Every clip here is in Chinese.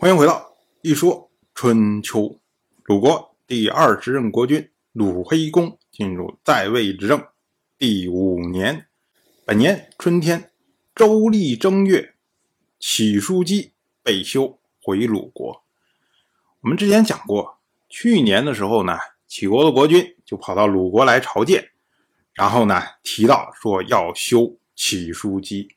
欢迎回到一说春秋。鲁国第二十任国君鲁黑公进入在位执政第五年，本年春天，周历正月，启叔姬被休回鲁国。我们之前讲过，去年的时候呢，齐国的国君就跑到鲁国来朝见，然后呢提到说要休启叔姬。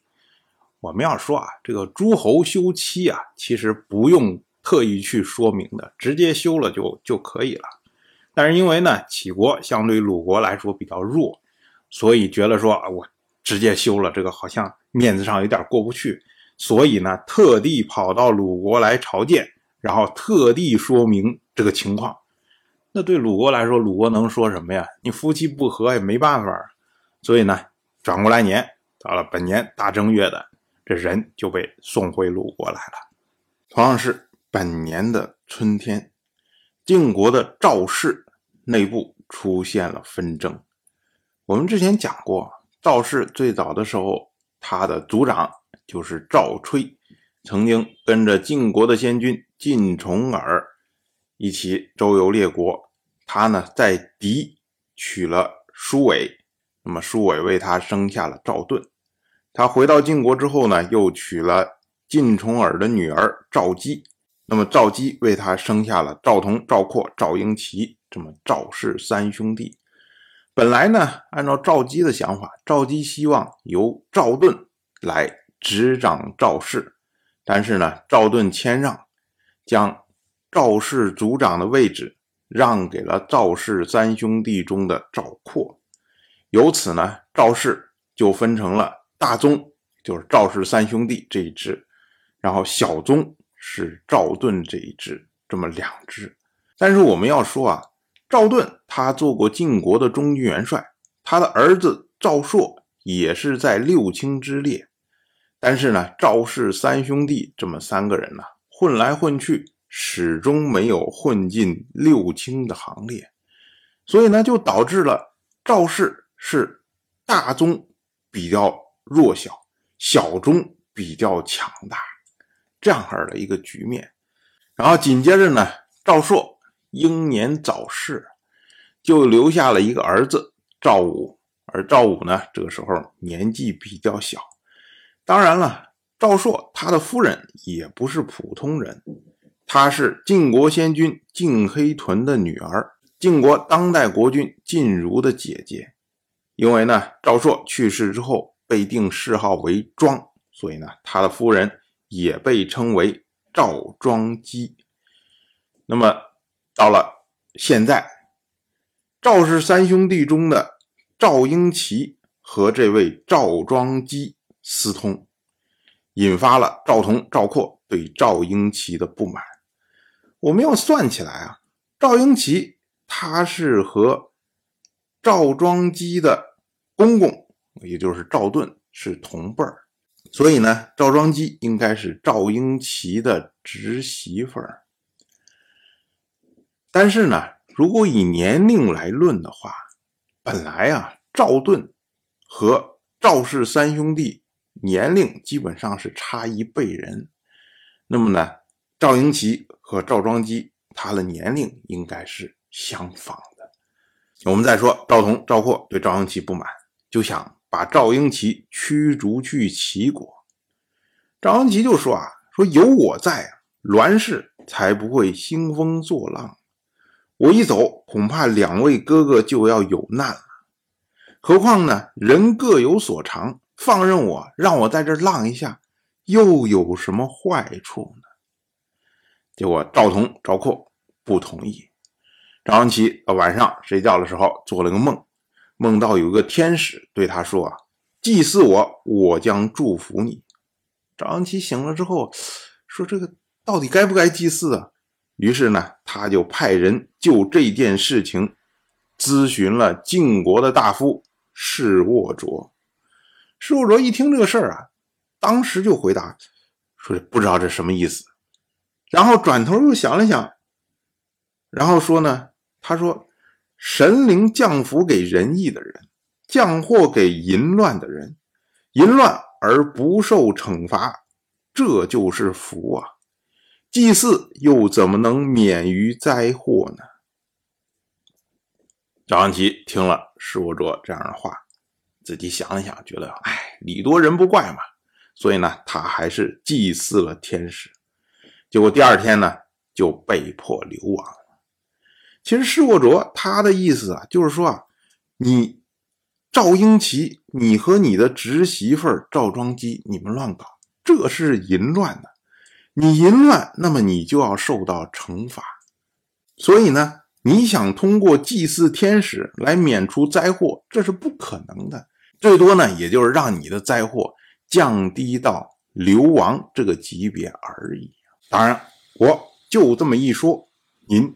我们要说啊，这个诸侯休妻啊，其实不用特意去说明的，直接休了就就可以了。但是因为呢，齐国相对鲁国来说比较弱，所以觉得说啊，我直接休了，这个好像面子上有点过不去，所以呢，特地跑到鲁国来朝见，然后特地说明这个情况。那对鲁国来说，鲁国能说什么呀？你夫妻不和也没办法。所以呢，转过来年到了本年大正月的。这人就被送回鲁国来了。同样是本年的春天，晋国的赵氏内部出现了纷争。我们之前讲过，赵氏最早的时候，他的族长就是赵吹，曾经跟着晋国的先君晋重耳一起周游列国。他呢，在狄娶了叔伟，那么叔伟为他生下了赵盾。他回到晋国之后呢，又娶了晋重耳的女儿赵姬。那么赵姬为他生下了赵同、赵括、赵婴齐这么赵氏三兄弟。本来呢，按照赵姬的想法，赵姬希望由赵盾来执掌赵氏，但是呢，赵盾谦让，将赵氏族长的位置让给了赵氏三兄弟中的赵括。由此呢，赵氏就分成了。大宗就是赵氏三兄弟这一支，然后小宗是赵盾这一支，这么两支。但是我们要说啊，赵盾他做过晋国的中军元帅，他的儿子赵朔也是在六卿之列。但是呢，赵氏三兄弟这么三个人呢，混来混去，始终没有混进六卿的行列，所以呢，就导致了赵氏是大宗比较。弱小，小中比较强大，这样式的一个局面。然后紧接着呢，赵朔英年早逝，就留下了一个儿子赵武。而赵武呢，这个时候年纪比较小。当然了，赵朔他的夫人也不是普通人，她是晋国先君晋黑豚的女儿，晋国当代国君晋如的姐姐。因为呢，赵朔去世之后。被定谥号为庄，所以呢，他的夫人也被称为赵庄姬。那么到了现在，赵氏三兄弟中的赵婴齐和这位赵庄姬私通，引发了赵同、赵括对赵婴齐的不满。我们要算起来啊，赵婴齐他是和赵庄姬的公公。也就是赵盾是同辈儿，所以呢，赵庄姬应该是赵婴齐的侄媳妇儿。但是呢，如果以年龄来论的话，本来啊，赵盾和赵氏三兄弟年龄基本上是差一辈人。那么呢，赵婴齐和赵庄姬他的年龄应该是相仿的。我们再说赵同、赵括对赵婴齐不满，就想。把赵婴齐驱逐去齐国，赵婴齐就说啊，说有我在啊，栾氏才不会兴风作浪。我一走，恐怕两位哥哥就要有难了。何况呢，人各有所长，放任我，让我在这浪一下，又有什么坏处呢？结果赵同、赵括不同意。赵婴齐晚上睡觉的时候做了个梦。梦到有个天使对他说：“啊，祭祀我，我将祝福你。”赵阳齐醒了之后说：“这个到底该不该祭祀啊？”于是呢，他就派人就这件事情咨询了晋国的大夫士沃卓。士沃卓一听这个事儿啊，当时就回答说：“不知道这什么意思。”然后转头又想了想，然后说呢：“他说。”神灵降福给仁义的人，降祸给淫乱的人，淫乱而不受惩罚，这就是福啊！祭祀又怎么能免于灾祸呢？张安琪听了释迦卓这样的话，自己想了想，觉得哎，礼多人不怪嘛，所以呢，他还是祭祀了天使。结果第二天呢，就被迫流亡了。其实释迦卓他的意思啊，就是说啊，你赵英奇，你和你的侄媳妇赵庄姬，你们乱搞，这是淫乱的。你淫乱，那么你就要受到惩罚。所以呢，你想通过祭祀天使来免除灾祸，这是不可能的。最多呢，也就是让你的灾祸降低到流亡这个级别而已。当然，我就这么一说，您